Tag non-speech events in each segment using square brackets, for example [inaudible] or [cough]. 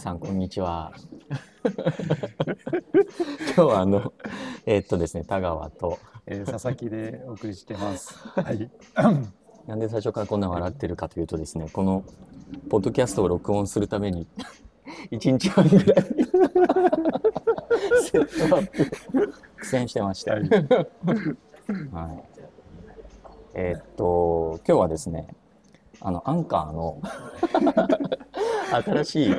さんこんにちは。[laughs] 今日はあのえーっとですね田川とえー、佐々木でお送りしてます。[laughs] はい。なんで最初からこんな笑ってるかというとですねこのポッドキャストを録音するために1日半ぐらいセットアップ苦戦してました。はいはい。えーっと今日はですねあのアンカーの [laughs] 新しい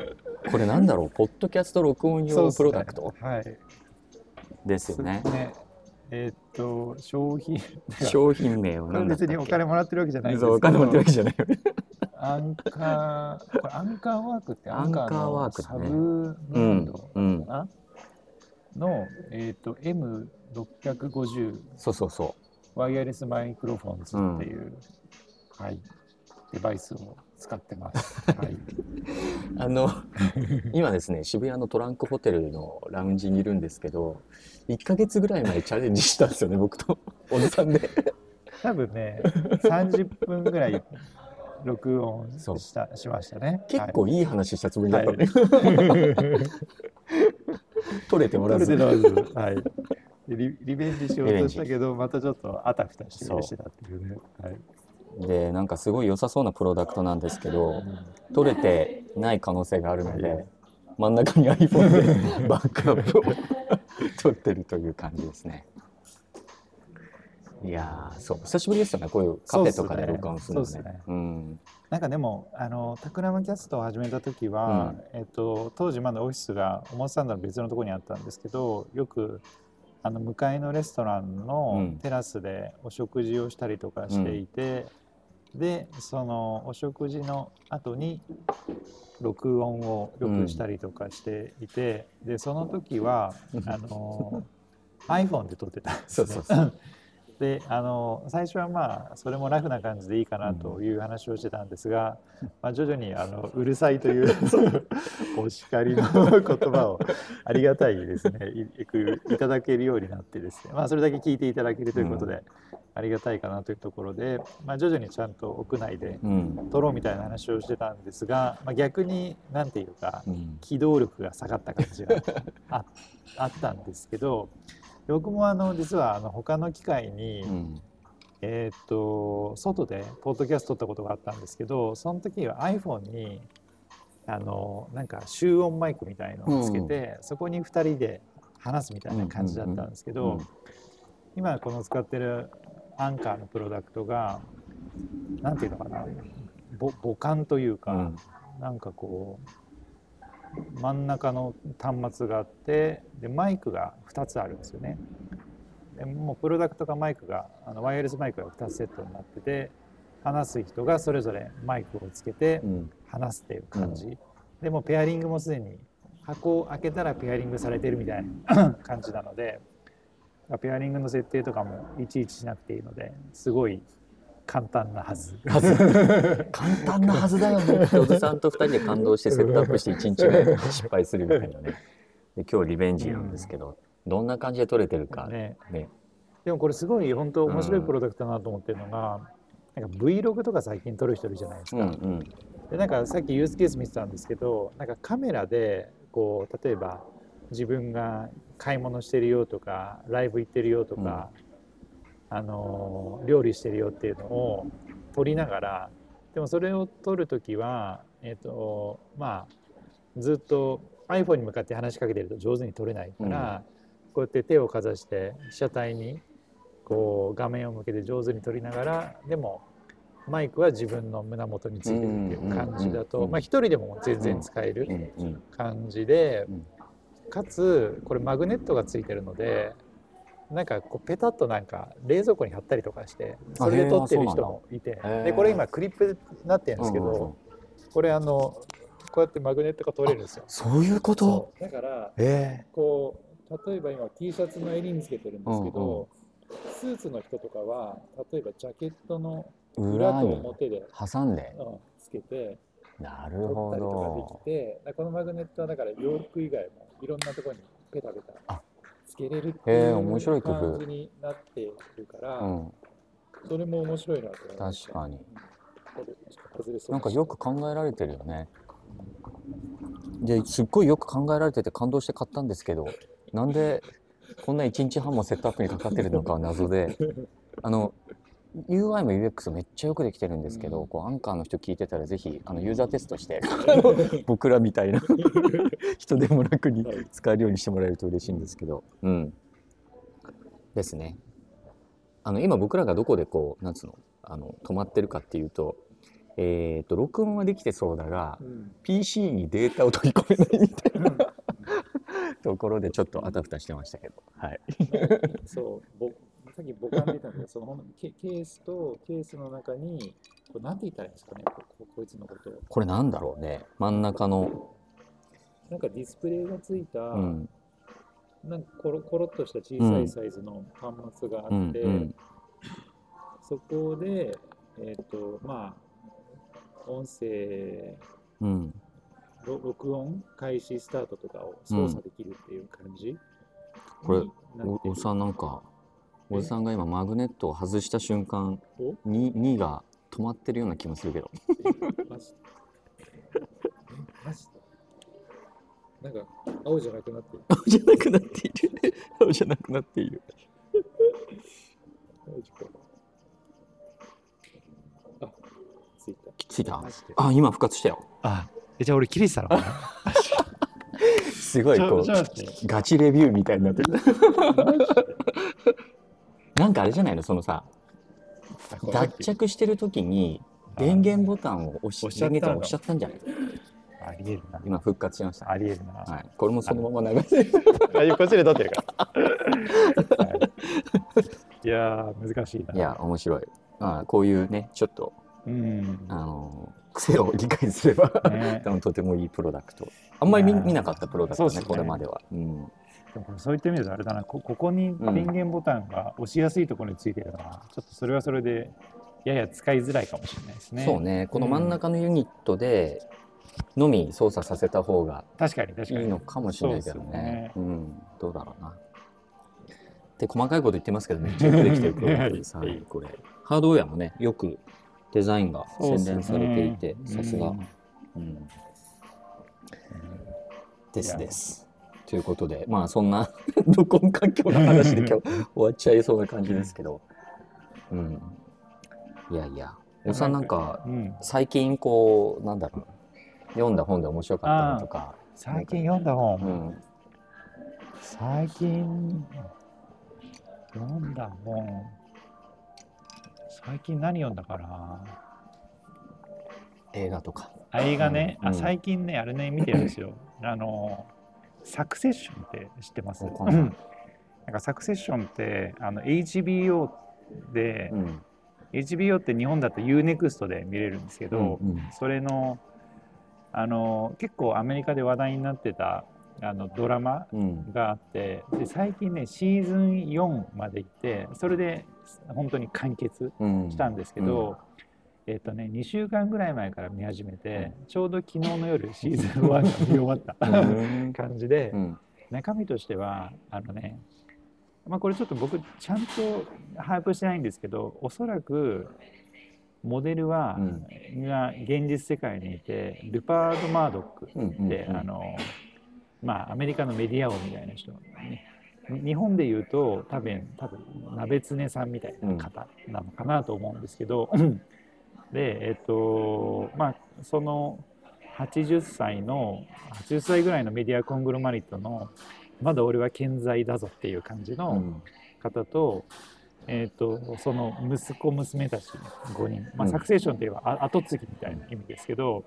これなんだろう？ポッドキャスト録音用プロダクト？はい。ですよね。ね。えーっと商品商品名を別にお金もらってるわけじゃないんですけど。そうお金持ってるわけじゃない。アンカーこれアンカーワークってアンカーのークねサブブンドかうんな、のえーっと M650 そうそうそワイヤレスマイクロフォンズっていう、はいデバイスを使ってます。はい。う。あの [laughs] 今ですね渋谷のトランクホテルのラウンジにいるんですけど1ヶ月ぐらい前チャレンジしたんですよね僕とおじさんで。多分ね [laughs] 30分ぐらい録音したしましたね。結構いい話したつもりだったのね、はい [laughs] 取れておらずそれでどうぞはい。でリリベンジしようとしたけどまたちょっとあたふたしてしてたっていうね。はい。でなんかすごい良さそうなプロダクトなんですけど取れてない可能性があるので真ん中に iPhone でバックアップを [laughs] 取ってるという感じですね。いやーそう。久しぶりですよねこういうカフェとかで録音するのね。そうっすね。うん。なんかでもあのタクラムキャストを始めた時は、えっと当時まだオフィスが表参道の別のところにあったんですけどよくあの向かいのレストランうのん。テラスでお食事をしたりとかしていて、でそのお食事の後に録音をよくしたりとかしていて、でその時はあの iPhone で撮ってたんです、ね、そうそうそう。[laughs] であの最初はまあそれもラフな感じでいいかなという話をしてたんですが、まあ、徐々にあのうるさいという [laughs] お叱りの [laughs] 言葉をありがたいですね。いいくいただけるようになってですね、まあ、それだけ聞いていただけるということで、ありがたいかなというところで、まあ、徐々にちゃんと屋内でうん。撮ろうみたいな話をしてたんですが、まあ、逆に何ていうかうん。機動力が下がった感じがあ [laughs] あったんですけど僕もあの実はあの他の機会に、うん。えーっと外でポッドキャスト撮ったことがあったんですけどその時は iPhone にあのなんか集音マイクみたいのをつけて、そこに2人で話すみたいな感じだったんですけど、うん今この使ってるアンカーのプロダクトがなんていうのかなぼ母管というか、うん。なんかこう真ん中の端末があってでマイクが2つあるんですよね。でもうプロダクトがマイクがあのワイヤレスマイクが2つセットになってて話す人がそれぞれマイクをつけてうん。話すっていう感じ、でもペアリングもすでに箱を開けたらペアリングされてるみたいな感じなのでペアリングの設定とかもいちいちしなくていいのですごい簡単なはず。はず。[laughs] 簡単なはずだよね。おじさんと2人で感動してセットアップして1日目 [laughs] 失敗するみたいなね。で今日リベンジなんですけど、どんな感じで撮れてるか。ね。ね。でもこれすごい本当面白いプロダクトだなと思ってるのが、なんか Vlog とか最近撮る人いるじゃないですか。うんうん。でなんかさっきユースケース見てたんですけどなんかカメラでこう例えば自分が買い物してるよとかライブ行ってるよとか、あのー料理してるよっていうのを撮りながらでもそれを撮る時はえっ、とまあずっと iPhone に向かって話しかけてると上手に撮れないから、こうやって手をかざして被写体にこう画面を向けて上手に撮りながらでもマイクは自分の胸元についてるっていう感じだうんうんとまあ一人でも全然使えるうんうん感じでうん。かつこれマグネットがついてるのでなんかこうペタッとなんか冷蔵庫に貼ったりとかしてそれで撮ってる人もいてでこれ今クリップになってるんですけうんうんうん。どこれあのこうやってマグネットが取れるんですよ。そういうこと？だからえこう例えば今 T シャツの襟につけてるんですけど、スーツの人とかは例えばジャケットのえ裏と表で、挟んで。うん、つけてなる撮っほたりとかできどてこのマグネットはだから洋服以外もいろんなところにペタペタあ。つけれるっていう面白い工夫。感じになってるから、うん。それも面白いなと思いま確かに。うなんかよく考えられてるよね。ですっごいよく考えられてて感動して買ったんですけどなんでこんな1日半もセットアップにかかってるのかは謎で。[laughs] あの UI も UX めっちゃよくできてるんですけど、うん。こうアンカーの人聞いてたらぜひあのユーザーテストして [laughs] [laughs] 僕らみたいな人でも楽に使えるようにしてもらえると嬉しいんですけど、うん、ですね。あの今僕らがどこでこうなんつうのあの止まってるかっていうとえっ、と録音はできてそうだが PC にデータを取り込めないみたいなところでちょっとあたふたしてましたけど、はい、そう、ぼさっき僕が出たんだけど、そのほんケケースとケースの中に、これなんて言ったらいいんですかね、こここいつのことを。これなんだろうね。真ん中の、なんかディスプレイがついた、うん。なんかコロコロっとした小さいサイズの端末があって、うんうん。そこで、えっ、と、まあ、音声、うん、ろ録音開始スタートとかを操作できるっていう感じ、これおおじさんなんかおじさんが今マグネットを外した瞬間お？に2が止まってるような気もするけど。マジえマジなんか青じゃなくなってる。青じゃなくなっている。青じゃなくなっている。あ、ついた。ついた。あ今復活したよ。あ、えじゃあ俺切れてたのかな？[laughs] すごいこうちょちょ待ってガチレビューみたいになってる。[laughs] なんかあれじゃないの？そのさ脱着してる時に電源ボタンを押し押しちゃったの電源ボタン押しちゃったんじゃない？ありえるな。今復活しました、ありえるな。はい、これもそのまま流せる。[laughs] あ、こっちで撮ってるから。はい。いやー、難しいな。いや面白い。あこういうねちょっとうん。あの癖を理解すれば、ね。とてもいいプロダクト。あんまり見見なかったプロダクトねね。これまでは、うん、でもそういった意味ではあれだな、こここに電源ボタンが押しやすいところについてるのは、ちょっとそれはそれでやや使いづらいかもしれないですね。そうね。この真ん中のユニットでのみ操作させた方が確かに。いいのかもしれないけどね。ようん、どうだろうな。で細かいこと言ってますけどめっちゃよくできてるプロダクトです、[laughs] はい、これ。ハードウェアもねよくデザインが洗練されていてさすが、ですです。ということで、まあそんな [laughs] 録音環境の話で今日終わっちゃいそうな感じですけど、うん。いやいや、おさんなんかうん、最近こう、なんだろう、読んだ本で面白かったのとか、最近読んだ本、うん、最近読んだ本最近何読んだかな？映画とか。あ映画ね、うんあ最近ねあれね見てるんですよ。[laughs] あのサクセッションって知ってます？なん。かサクセッションってあの HBO で、うん。HBO って日本だと UNEXT で見れるんですけど、うんうん。それのあの結構アメリカで話題になってたあのドラマうん。があってで最近ねシーズン4まで行ってそれで本当に完結うん。したんですけど、えっ、とね2週間ぐらい前から見始めて、ちょうど昨日の夜シーズン1が見終わった [laughs] うん感じで、うん。中身としてはあのねまあこれちょっと僕ちゃんと把握してないんですけどおそらくモデルは、うんが現実世界にいてルパード・マードックって、うんうんうんあのまあアメリカのメディア王みたいな人、ね、日本でいうと多分多分鍋常さんみたいな方なのかなと思うんですけど、[laughs] でえっとまあその80歳の80歳ぐらいのメディアコングロマリットのまだ俺は健在だぞっていう感じのうん。方と,、えー、とその息子娘たち5人、まあ、うん。サクセーションといえばあ後継ぎみたいな意味ですけど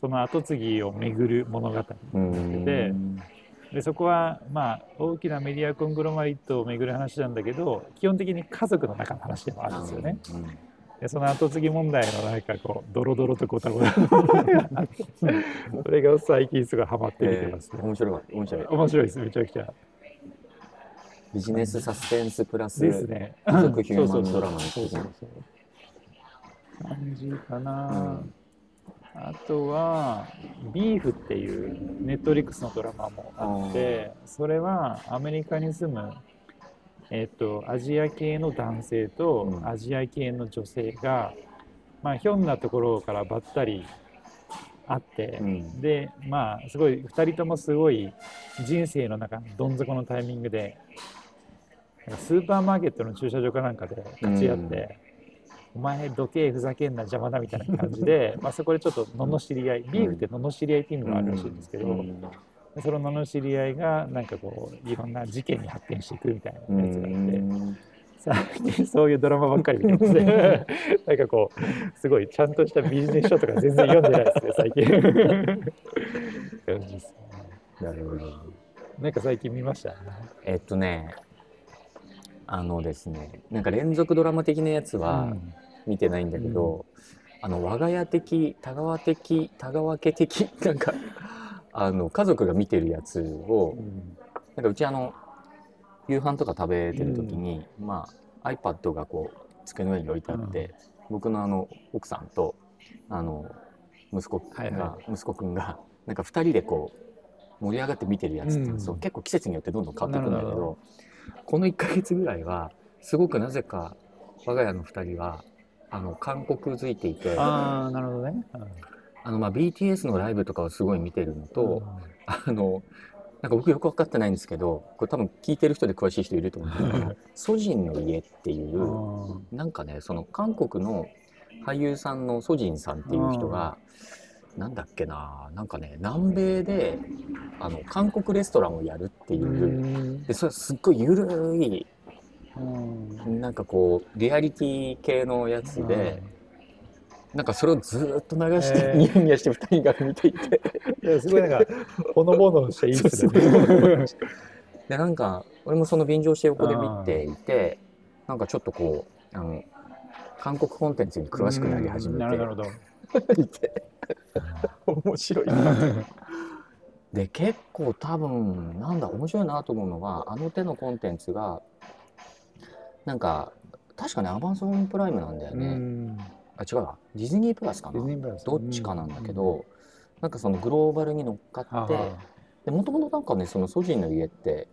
その後継ぎを巡る物語うん。ででそこはまあ大きなメディアコングロマリットを巡る話なんだけど基本的に家族の中の話でもあるんですよね。うん。でその後継ぎ問題のなんかこうドロドロとごたごたそれが最近すごいハマって見てますね。面白い。面白い。面白いですめちゃくちゃ。ビジネスサスペンスプラス、ですね。家族ヒューマンドラマのそうそうそう感じかな、うんあとは「ビーフ」っていうネットリックスのドラマもあってそれはアメリカに住む、えっとアジア系の男性とうん。アジア系の女性が、まあひょんなところからばったりあって、うん。でまあすごい2人ともすごい人生の中どん底のタイミングでスーパーマーケットの駐車場かなんかで勝ち合って、お前どけふざけんな邪魔だみたいな感じで [laughs] まあそこでちょっと罵り合いビーフって罵り合いっていうのがあるらしいんですけど、うん。その罵り合いがなんかこういろんな事件に発展していくみたいなやつがあって。最近そういうドラマばっかり見てますね。[laughs] なんかこう、すごいちゃんとしたビジネス書とか全然読んでないですね、最近。なるほど。なんか最近見ました？えっとねあのですねなんか連続ドラマ的なやつは見てないんだけど、あの我が家的田川的田川家的 [laughs] なんかあの家族が見てるやつをうん。なんかうちあの夕飯とか食べてる時に、まあ iPad がこう机の上に置いてあって、僕のあの奥さんとあの息子が、はい。は息子くんがなんか2人でこう盛り上がって見てるやつって、うん。そう結構季節によってどんどん変わってくるんだけどこの1ヶ月ぐらいはすごくなぜか我が家の2人はあの韓国づいていて。あああ、なるほどね。のまあ BTS のライブとかをすごい見てるのと、うん。あのなんか僕よく分かってないんですけどこれ多分聞いてる人で詳しい人いると思うんだけどソジンの家っていううんなんかねその韓国の俳優さんのソジンさんっていう人がなんだっけななんかね南米であの韓国レストランをやるっていうでそれすっごいゆるいうん。なんかこうリアリティ系のやつでなんかそれをずーっと流して、へー。ニヤニヤして2人が見ていて。いやすごいなんか、ほのぼのしていい [laughs] ですね。でなんか俺もその便乗して横で見ていてなんかちょっとこうあの韓国コンテンツに詳しくなり始めてうん。なるほど。いて。[laughs] 面白い。なで結構多分なんだ面白いなと思うのはあの手のコンテンツがなんか確かねアマゾンプライムなんだようね、ん。あ違うわディズニープラスかな。どっちかなんだけど、なんかそのグローバルに乗っかってでもともとなんかねそのソジンの家って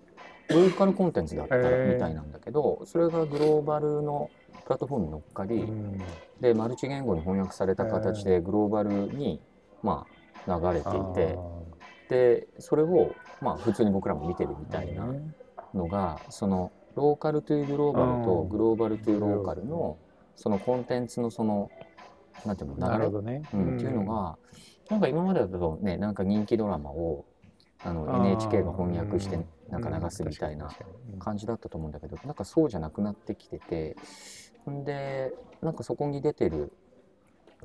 ローカルコンテンツだったみたいなんだけどそれがグローバルのプラットフォームに乗っかり、うん。でマルチ言語に翻訳された形でグローバルに、まあ、流れていてでそれを、まあ、普通に僕らも見てるみたいなのがそのローカルトゥーグローバルとうん。グローバルトゥーローカルのそのコンテンツのそのなんていうの流れ？ね。うん、っていうのがなんか今までだとねなんか人気ドラマをあの NHK が翻訳してうん。なんか流すみたいな感じだったと思うんだけどなんかそうじゃなくなってきててんでなんかそこに出てる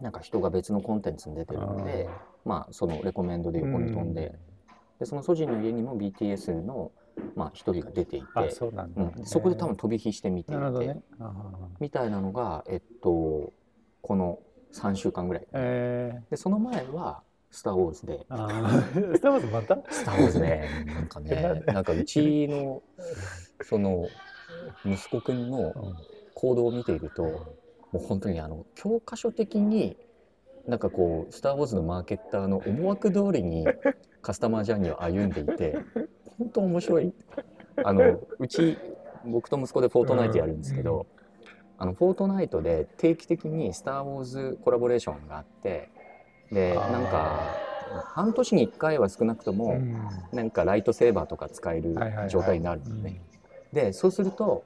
なんか人が別のコンテンツに出てるのでまあそのレコメンドで横に飛んで、でそのソジンの家にも BTS のまあ一人が出ていて、あ、そうなんだ。うん、そこで多分飛び火して見ていて、ね。あみたいなのがえっとこの3週間ぐらい。えでその前は「スター・ウォーズ」で。[laughs] スター・ウォーズまた？スター・ウォーズね、なんかね、[laughs] なんかうちの、その、息子くんの行動を見ていると、もう本当にあの、教科書的に、なんかこう、スター・ウォーズのマーケッターの思惑通りにカスタマージャーニーを歩んでいて、本当面白い。あの、うち、僕と息子でフォートナイトやるんですけど、あの、フォートナイトで定期的にスター・ウォーズコラボレーションがあって、で、なんか、半年に1回は少なくとも、うんなんかライトセーバーとか使える状態になるのね。でそうすると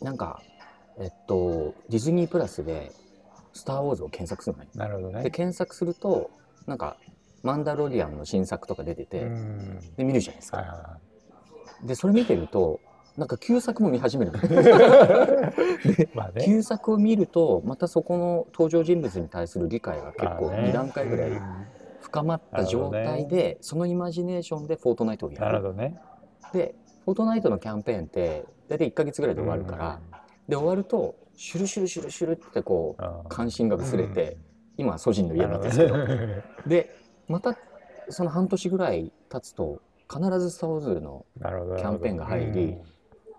なんかえっとディズニープラスで「スター・ウォーズ」を検索するのね。なるほどね。で検索するとなんか「マンダロリアン」の新作とか出てて、うん。で見るじゃないですか。でそれ見てるとなんか旧作も見始めるの。[laughs] いまあね。旧作を見るとまたそこの登場人物に対する理解が結構まあね。2段階ぐらい深まった状態で、そのイマジネーションでフォートナイトをやる。なるほどね。でフォートナイトのキャンペーンって大体1ヶ月ぐらいで終わるから、で終わるとシュルシュルシュルシュルってこううん、関心が薄れて、うん。今はソジンの家なんですけど。[laughs] でまたその半年ぐらい経つと必ず「スター・ウォーズ」の。キャンペーンが入り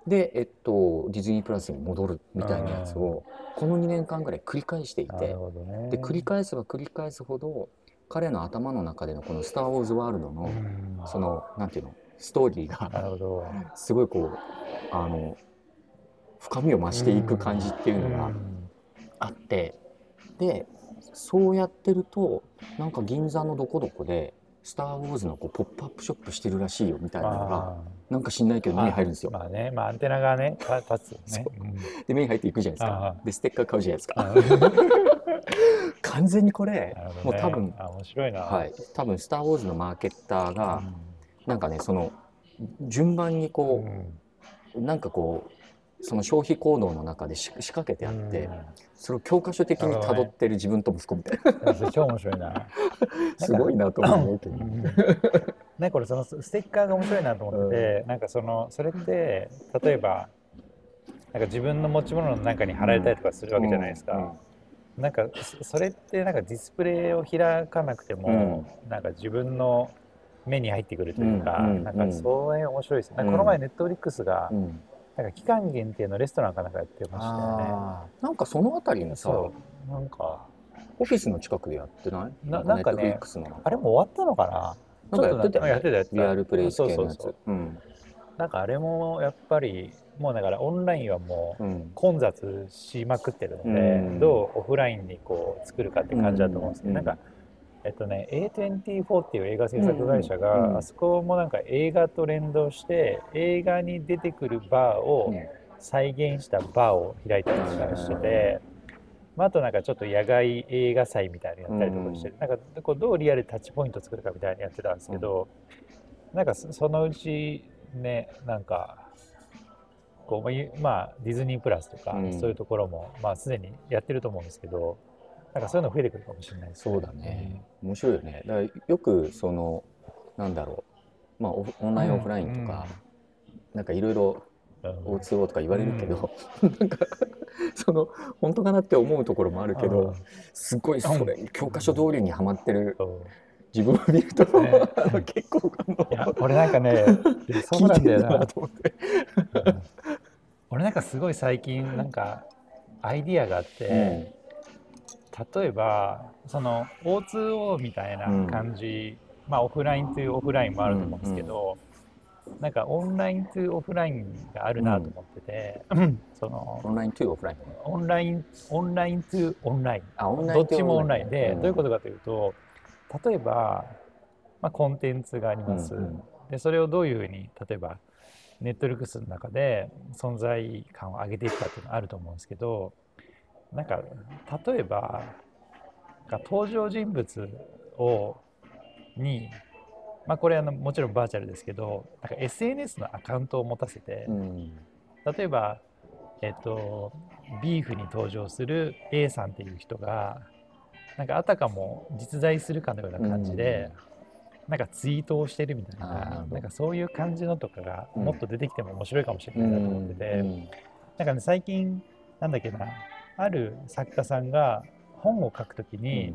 で、えっと、ディズニープラスに戻るみたいなやつをこの2年間ぐらい繰り返していなてね。で繰り返せば繰り返すほど彼の頭の中でのこの「スター・ウォーズ」ワールドのうんそのなんていうのストーリーが。[laughs] すごいこうあの深みを増していく感じっていうのがんあってでそうやってるとなんか銀座のどこどこで「スター・ウォーズ」のこうポップアップショップしてるらしいよみたいなのがあなんか知んないけど目に入るんですよ。まあね、まあアンテナがね、た [laughs] 立つよね。うんで目に入っていくじゃないですあかあ。でステッカー買うじゃないですか。[laughs] 完全にこれねもう多分あ面白いな。はい多分「スター・ウォーズ」のマーケッターがうんなんかねその順番にこうんうなんかこうその消費行動の中でし仕掛けてあってうん。それを教科書的に辿ってる自分と息子みたいな。それ超面白いな。[laughs] すごいなと思うけど。う。ん。なんかこれそのステッカーが面白いなと思ってて、なんかそのそれって例えばなんか自分の持ち物の中に貼られたりとかするわけじゃないですか。なんかそそれってなんかディスプレイを開かなくても、なんか自分の目に入ってくるというか、うん。うん。なんかそれ面白いです。なんかこの前ネットフリックスが、うんうんなんか期間限定のレストランかなんかやってましたよね。なんかそのあたりにさなんか。オフィスの近くでやってない？ななんかねあれも終わったのかな？なんかやってたよね。やってたやってた。リアルプレイス系のやつ。そうそうそう。うん。なんかあれもやっぱりもうだからオンラインはもううん。混雑しまくってるので、うん。どうオフラインにこう作るかって感じだと思うんですけど、うん。なんかえっとね A24 っていう映画制作会社が、あそこもなんか映画と連動して映画に出てくるバーを再現したバーを開いたりとかしてて、まあ、あとなんかちょっと野外映画祭みたいなのやったりとかして、なんかこうどうリアルでタッチポイント作るかみたいなのやってたんですけど、なんかそそのうちねなんかこうまあディズニープラスとか、うん。そういうところもまあすでにやってると思うんですけどなんかそういうの増えてくるかもしれないそうだね、面白いよね。だからよくそのなんだろう。まあオンラインオフラインとか、なんかいろいろうん、O2O とか言われるけど、なんか [laughs] その本当かなって思うところもあるけうん。ど、すごいそれ教科書通りにはまってる自分を見ると、ね。[laughs] 結構いや俺なんかねそうなんだよな。俺なんかすごい最近なんかアイディアがあって、例えばその O2O みたいな感じ、まあオフラインというオフラインもあると思うんですけど、なんかオンラインというオフラインがあるなと思ってて、そのオンラインとオフライン。オンラインオンラインとオンライン。あ、オンライン。どっちもオンラインで、ん。どういうことかというと例えば、まあ、コンテンツがあります、うんうん。でそれをどういうふうに例えばネットリックスの中で存在感を上げていくかっていうのがあると思うんですけどなんか例えば登場人物をに、まあ、これあのもちろんバーチャルですけどなんか SNS のアカウントを持たせて、うん。例えば、えっと、ビーフに登場する A さんっていう人がなんかあたかも実在するかのような感じで、なんかツイートをしてるみたいななんかそういう感じのとかがうん。もっと出てきても面白いかもしれうないなと思ってて、ん。なんかね最近なんだっけなある作家さんが本を書くときに、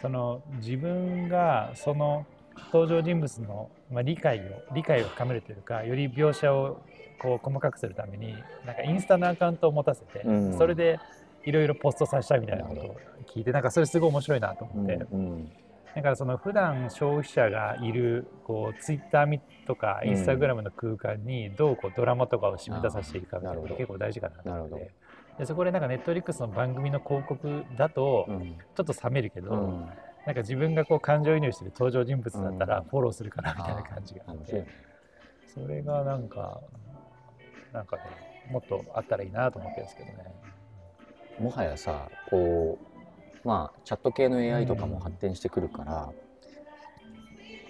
その自分がその登場人物の、まあ、理解を理解を深めるというかより描写をこう細かくするためになんかインスタのアカウントを持たせて、うん。それでいろいろポストさせたみたいなことを聞いてなんかそれすごい面白いなと思って、うんだからその普段消費者がいるこうツイッターとかうん。インスタグラムの空間にどうこうドラマとかを染み出させていくかみたいなのが結構大事かなと思っなるほてでそこでなんかネットリックスの番組の広告だとうんちょっと冷めるけど、うんなんか自分がこう感情移入してる登場人物だったらうんフォローするかなみたいな感じがあって面白いね、それがなんかなんかねもっとあったらいいなと思ってるんですけどね。もはやさこうまあチャット系の AI とかも発展してくるから、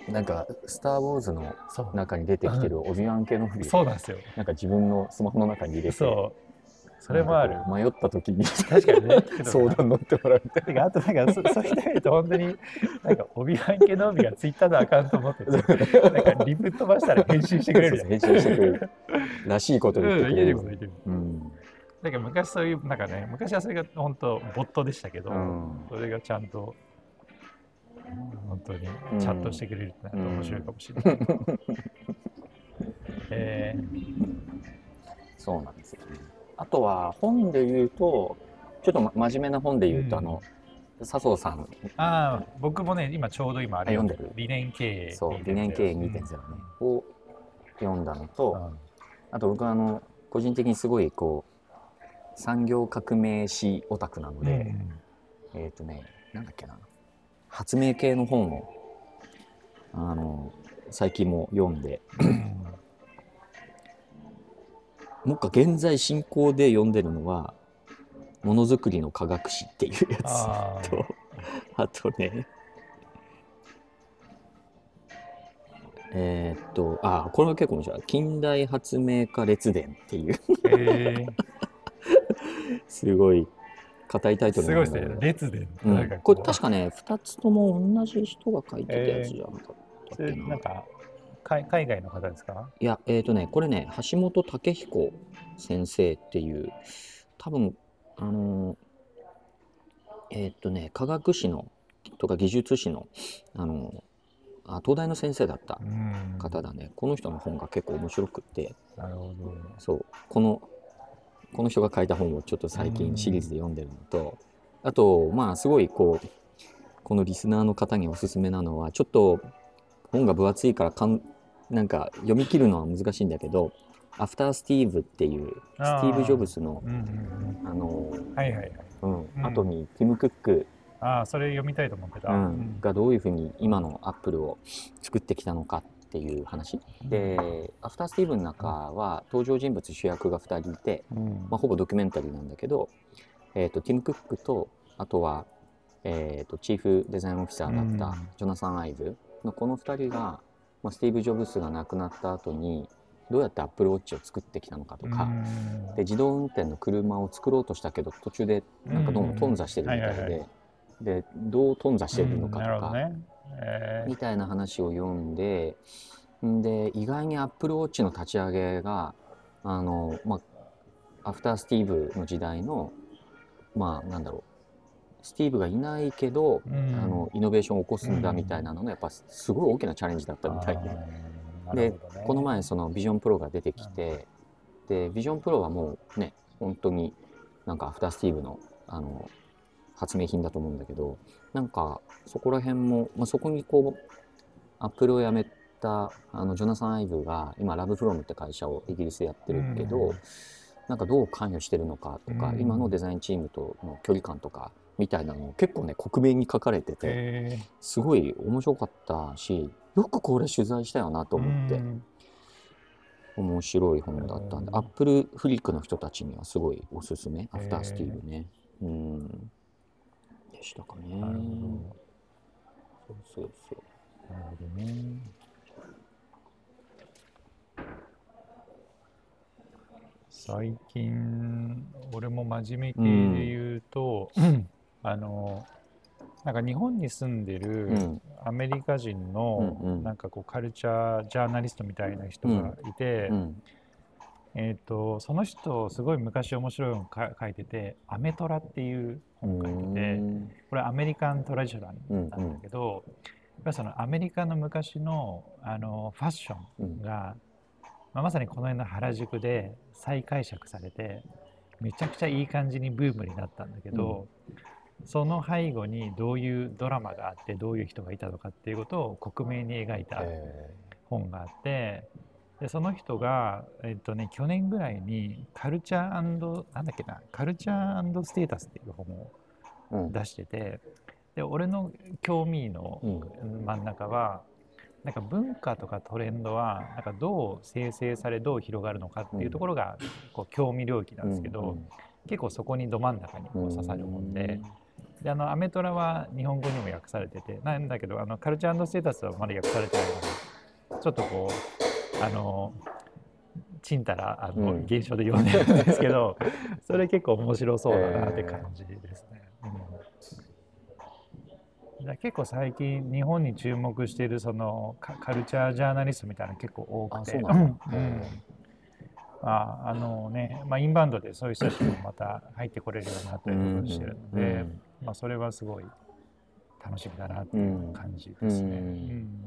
なんか「スター・ウォーズ」の中に出てきてるオビワン系のフリそうなんですよ。なんか自分のスマホの中に入れてそう。それもある。迷った時に確かにね。[laughs] 相談乗ってもらうみたいてかあとなんかそそういう意味で言うと本当になんか帯半系の帯がツイッターのアカウント持っててなんかリプ飛ばしたら返信してくれる。返信してくれるらしいこと言ってうん、くれる。うん。だけど昔そういうなんかね昔はそれが本当ボットでしたけど、うん。それがちゃんと本当にうん。チャットしてくれるってなると面白いかもしれない。えー。そうなんですよねあとは本で言うとちょっと、ま、真面目な本で言うと、うん。あの笹生さん。ああ僕もね今ちょうど今あれあ読んでる？理念経営そう理念経営2.0ね、を読んだのと、あと僕はあの個人的にすごいこう産業革命史オタクなので、えっ、とねなんだっけな発明系の本をあの最近も読んでもう一回現在進行で読んでるのは「ものづくりの科学史」っていうやあつと [laughs] あとねえーっとあこれは結構面白い「近代発明家列伝」っていう。えすごい硬いタイトルすごいですね。列で、う。ん。これ確かね2つとも同じ人が書いてたやつじゃなかったっけな、なんか海海外の方ですか？いやえっ、とねこれね橋本武彦先生っていう多分あのーえっ、とね科学史のとか技術史のあのーあ東大の先生だったうん。方だね、この人の本が結構面白くって。なるほど。そう。このこの人が書いた本をちょっと最近シリーズで読んでるのと、あとまあすごいこうこのリスナーの方におすすめなのはちょっと本が分厚いからかんなんか読み切るのは難しいんだけど「アフター・スティー。ブ」っていうスティーブ・ジョブズのあの、後にティム・クック、ああそれ読みたいと思ってた、うん。がどういうふうに今のアップルを作ってきたのかっていう話。で「アフター・スティーブ」の中は登場人物主役が2人いて、うん。まあ、ほぼドキュメンタリーなんだけど、えー、とティム・クックとあとは、えー、とチーフデザインオフィサーだったうん。ジョナサン・アイブのこの2人が、まあ、スティーブ・ジョブスが亡くなった後にどうやってアップルウォッチを作ってきたのかとか、うん。で自動運転の車を作ろうとしたけど途中でなんかどうも頓挫してるみたいうんはいはい。ででどう頓挫してるのかとか、ね。えー。みたいな話を読んでんで意外にアップルウォッチの立ち上げがあの、まあ、アフタースティーブの時代のまあなんだろうスティーブがいないけど、うん。あのイノベーションを起こすんだみたいなのがやっぱすごい大きなチャレンジだったみたいで。ね。この前そのビジョンプロが出てきて、でビジョンプロはもうね本当になんかアフタースティーブのあの発明品だと思うんだけどなんかそこら辺も、まあ、そこにこうアップルを辞めたあのジョナサン・アイブが今ラブフロムって会社をイギリスでやってるけど、うん。なんかどう関与してるのかとか、うん。今のデザインチームとの距離感とかみたいなのを結構ね克明に書かれてて、えすごい面白かったしよくこれ取材したよなとー思って。うん面白い本だったんで、うんアップルフリックの人たちにはすごいおすすめ、アフタースティーブね。うん。でしたかね。そうそうそう。どなるほどね最近俺も真面目系で言うと、あのなんか日本に住んでるうん。アメリカ人のなんかこうカルチャージャーナリストみたいな人がいて、うん。えー、とその人すごい昔面白い本か書いてて「アメトラ」っていう本書いててこれアメリカントラディショナルなんだけど、やっぱりそのアメリカの昔のあのファッションが、まあ、まさにこの辺の原宿で再解釈されてめちゃくちゃいい感じにブームになったん。だけど、その背後にどういうドラマがあってどういう人がいたのかっていうことを克明に描いたえ本があってでその人が、えっとね、去年ぐらいにカルチャーなんだっけなカルチャーステータスっていう本を出しててで俺の興味のうん。真ん中はなんか文化とかトレンドはなんかどう生成されどう広がるのかっていうところがこう興味領域なんですけど、結構そこにど真ん中にこう刺さる本で。であのアメトラは日本語にも訳されててなんだけどあのカルチャーステータスはまだ訳されてないのでちょっとこうあのちんたらあの、うん。現象で読んでるんですけど [laughs] それ結構面白そうだなって感じですね。うん、だから結構最近日本に注目しているそのカカルチャージャーナリストみたいなの結構多くて。まああのねまあ、インバウンドでそういう人たちもまた入ってこれるようになったりとかしてるので、うんまあ、それはすごい楽しみだなってういうん。感じですね。うん。うん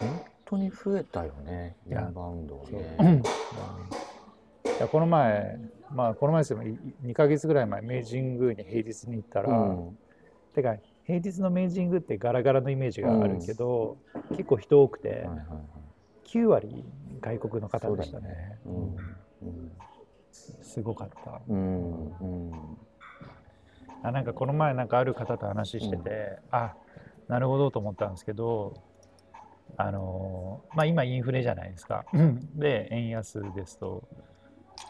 本当に増えたよね、インバウンドね。いやこの前、まあ、この前ですよ。2ヶ月ぐらい前明治神宮に平日に行ったら、うん。てか平日の明治神宮ってガラガラのイメージがあるけど、結構人多くて、はいはいはい。9割外国の方でしたね。ね。うん。うん。すごかった。うん。うんあなんかこの前なんかある方と話してて、あなるほどと思ったんですけどあのまあ今インフレじゃないですか。で円安ですと。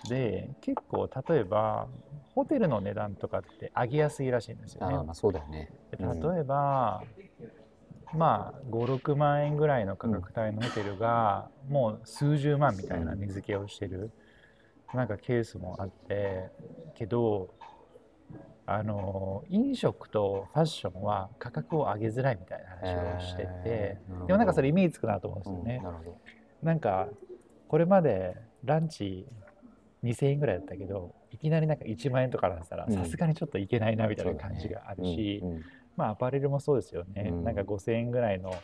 で結構例えばホテルの値段とかって上げやすいらしいんですよね。ああまあそうだよね。で例えば、まあ56万円ぐらいの価格帯のホテルがもう数十万みたいな値付けをしてるなんかケースもあってけどあの飲食とファッションは価格を上げづらいみたいな話をしてて、えーでもなんかそれイメージつくなと思うんですよね。うんなるほど。なんかこれまでランチ2000円ぐらいだったけどいきなりなんか1万円とかだったらうん。さすがにちょっといけないなみたいな感じがあるし、うんうん。まあアパレルもそうですよね、うん。なんか5000円ぐらいの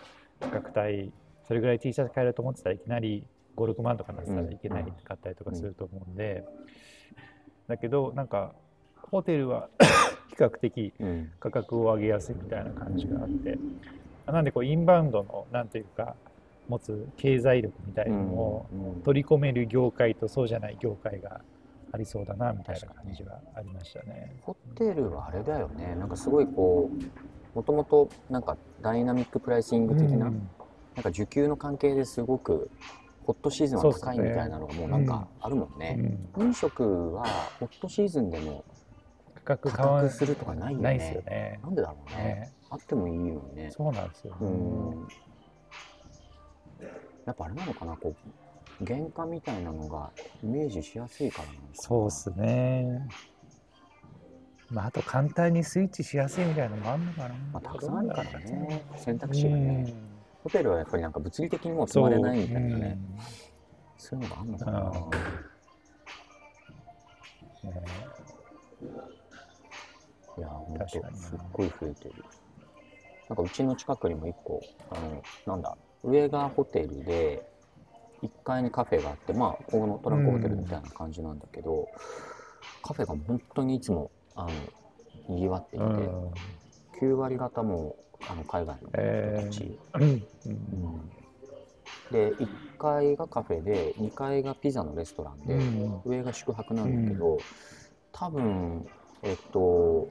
価格帯それぐらい T シャツ買えると思ってたらいきなり56万とかだったらいけないって買ったりとかすると思うんで、だけどなんかホテルは [coughs] 比較的うん。価格を上げやすいみたいな感じがあって。なんでこうインバウンドのなんていうか持つ経済力みたいなのをうん取り込める業界とそうじゃない業界がありそうだなみたいな感じがありましたね。ホテルはあれだよね。なんかすごいこうもともとなんかダイナミックプライシング的な、うん。なんか需給の関係ですごくホットシーズンは高いみたいなのがもうなんかあるもんね。うん。飲食はホットシーズンでも価格価変わ格するとかないよね。ないですよね。なんでだろうね。ねあってもいいよね。そうなんですよ、ねうん。やっぱあれなのかな、こう原価みたいなのがイメージしやすいからなのかな。そうっすね。まあ、あと簡単にスイッチしやすいみたいなのもあるのかな。まあ、たくさんあるからね。選択う肢がね。ん。ホテルはやっぱりなんか物理的にもう泊まれないみたいなね。そそういうのがあるのかな。あうんねいや、ほんすっごい増えてる。なんかうちの近くにも一個、あの、なんだ、上がホテルで、1階にカフェがあって、まあ、ここのトランクホテルみたいな感じなんだけど、カフェが本当にいつも、あの、賑わっていて、うん9割方もあの海外の人たち、うんうん。うんで1階がカフェで2階がピザのレストランで、うん。上が宿泊なんだけど、多分えっと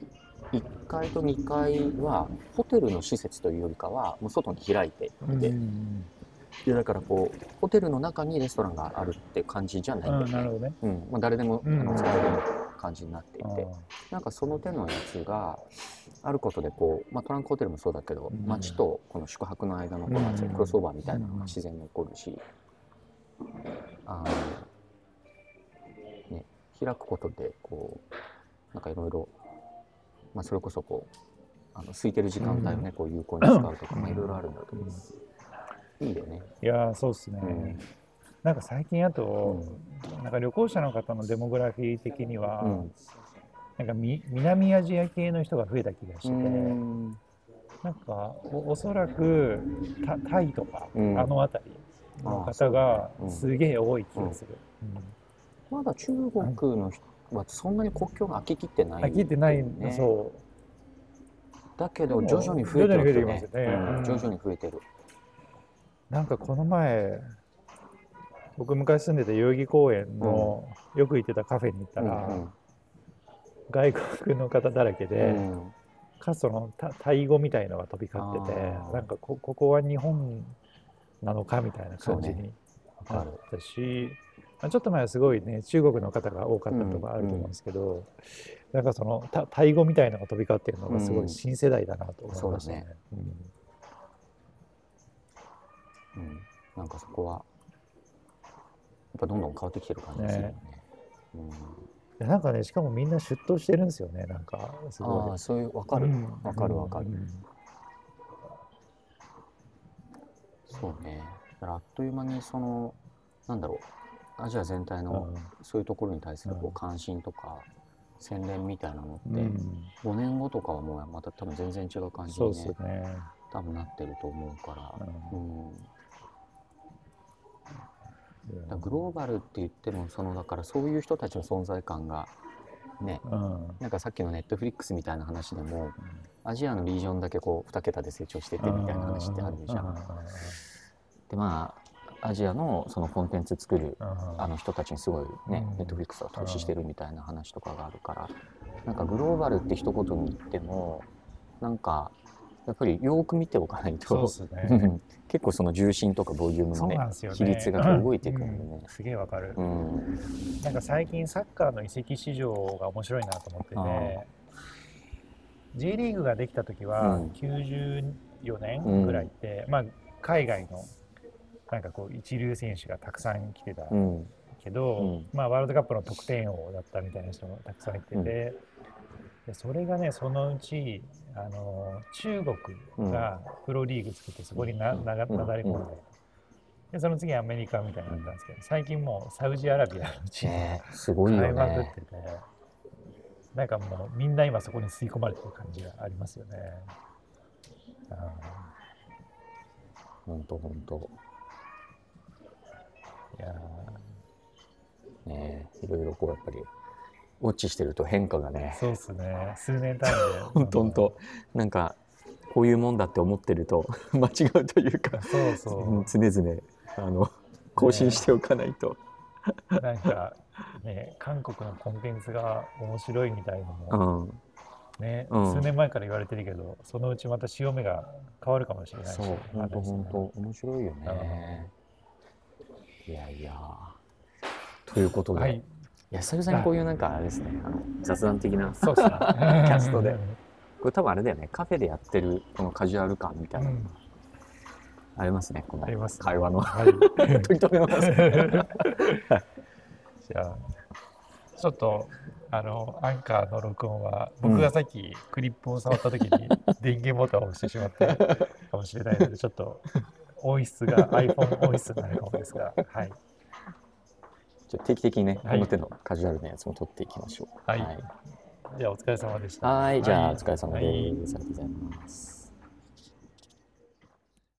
1階と2階はホテルの施設というよりかはもう外に開いていて、うん。でだからこうホテルの中にレストランがあるって感じじゃない。んだよね、うん。まあ、誰でも、うん。あの使える感じになっていて、うん。なんかその手のやつがあることでこう、まあ、トランクホテルもそうだけど、うん。街とこの宿泊の間のこのうん。クロスオーバーみたいなのが自然に起こるし、あのね、開くことでこうなんかいろいろ、まあ、それこそこうあの空いてる時間帯をね、こう有効に使うとか、まあ、いろいろあるんだと思う、いいよね。いやーそうっすね。うん。なんか最近あと、なんか旅行者の方のデモグラフィー的には、うん。なんかみ南アジア系の人が増えた気がしてて、うん。なんかおおそらくタタイとか、うん。あの辺りの方がうん。すげえ多い気がする。まだ中国の人はそんなに国境が開ききってない、飽きてない、ねそだけど徐々に増えてる徐々に徐々に増えてる。うなんかこの前僕昔住んでた代々木公園の、よく行ってたカフェに行ったら、うん外国の方だらけうで、ん。かつそのタタイ語みたいのが飛び交っててなんかこここは日本なのかみたいな感じになっる。たし、まあ、ちょっと前はすごいね中国の方が多かったとかあると思うんですけど、なんかそのタタイ語みたいのが飛び交ってるのがすごい新世代だなと思いましたね。うん。うん。なんかそこはやっぱどんどん変わってきてる感じですよね。ね。うん。でなんかねしかもみんなシュッとしてるんですよねなんかすごい。ああ。そういうわかる。うん。わかるわかる。う。ん。そうね。だからあっという間にそのなんだろうアジア全体のそういうところに対するこう関心とか洗練みたいなのってうん。5年後とかはもうまた多分全然違う感じにねですね。多分なってると思うから。うん。だグローバルって言ってもそのだからそういう人たちの存在感がねうん。なんかさっきのネットフリックスみたいな話でもアジアのリージョンだけこう2桁で成長しててみたいな話ってあるじゃん。でまあアジアのそのコンテンツ作るうん。あの人たちにすごいね、うん。ネットフリックスが投資してるみたいな話とかがあるから、なんかグローバルって一言に言ってもなんかやっぱりよく見ておかないと [laughs] 結構その重心とかボリュームのね。比率が動いていくんでね。うん。すげえわかる。うん。なんか最近サッカーの移籍市場が面白いなと思ってあて、J リーグができた時はうん。94年ぐらいって、まあ海外のなんかこう一流選手がたくさん来てたうん。けど、うん。まあワールドカップの得点王だったみたいな人もたくさんいてて、うん。でそれがねそのうちあの中国がプロリーグ作ってそこにななだれ込んで、でその次アメリカみたいになったんですけど最近もうサウジアラビアのチームがねすごいよ買いまくっね。てて、なんかもうみんな今そこに吸い込まれてる感じがありますよね。あ本当本当。ーいやねいろいろこうやっぱりウォッチしてると変化がーね。そうですね。数年単位で。[laughs] 本当本当。なんかこういうもんだって思ってると [laughs] 間違うというかそうそう、うん常々あの更新しておかないと。なんかね韓国のコンテンツが面白いみたいのもうん。ね、うん。数年前から言われてるけどそのうちまた潮目が変わるかもしれないしそう、本当本当。面白いよね。いやいや。ということで、はい。い、や久々にこういうなんかあれですね、あの雑談的な、そうですね。キ [laughs] キャストで。うこれ多分あれだよね、カフェでやってるこのカジュアル感みたいな、ん。ありますね、このありますね。会話の。はい。[laughs] 取り留めの。[laughs] じゃあちょっとあのアンカーの録音は僕がさっきクリップを触った時に電源ボタンを押してしまったかもしれないのでちょっと音質が iPhone 音質になるかもですがはい。じゃあ定期的にね、はい。この手のカジュアルなやつも取っていきましょう。はい。じゃあお疲れ様でした。はい、じゃあおはい。疲れ様です。はい。ありがとうございます。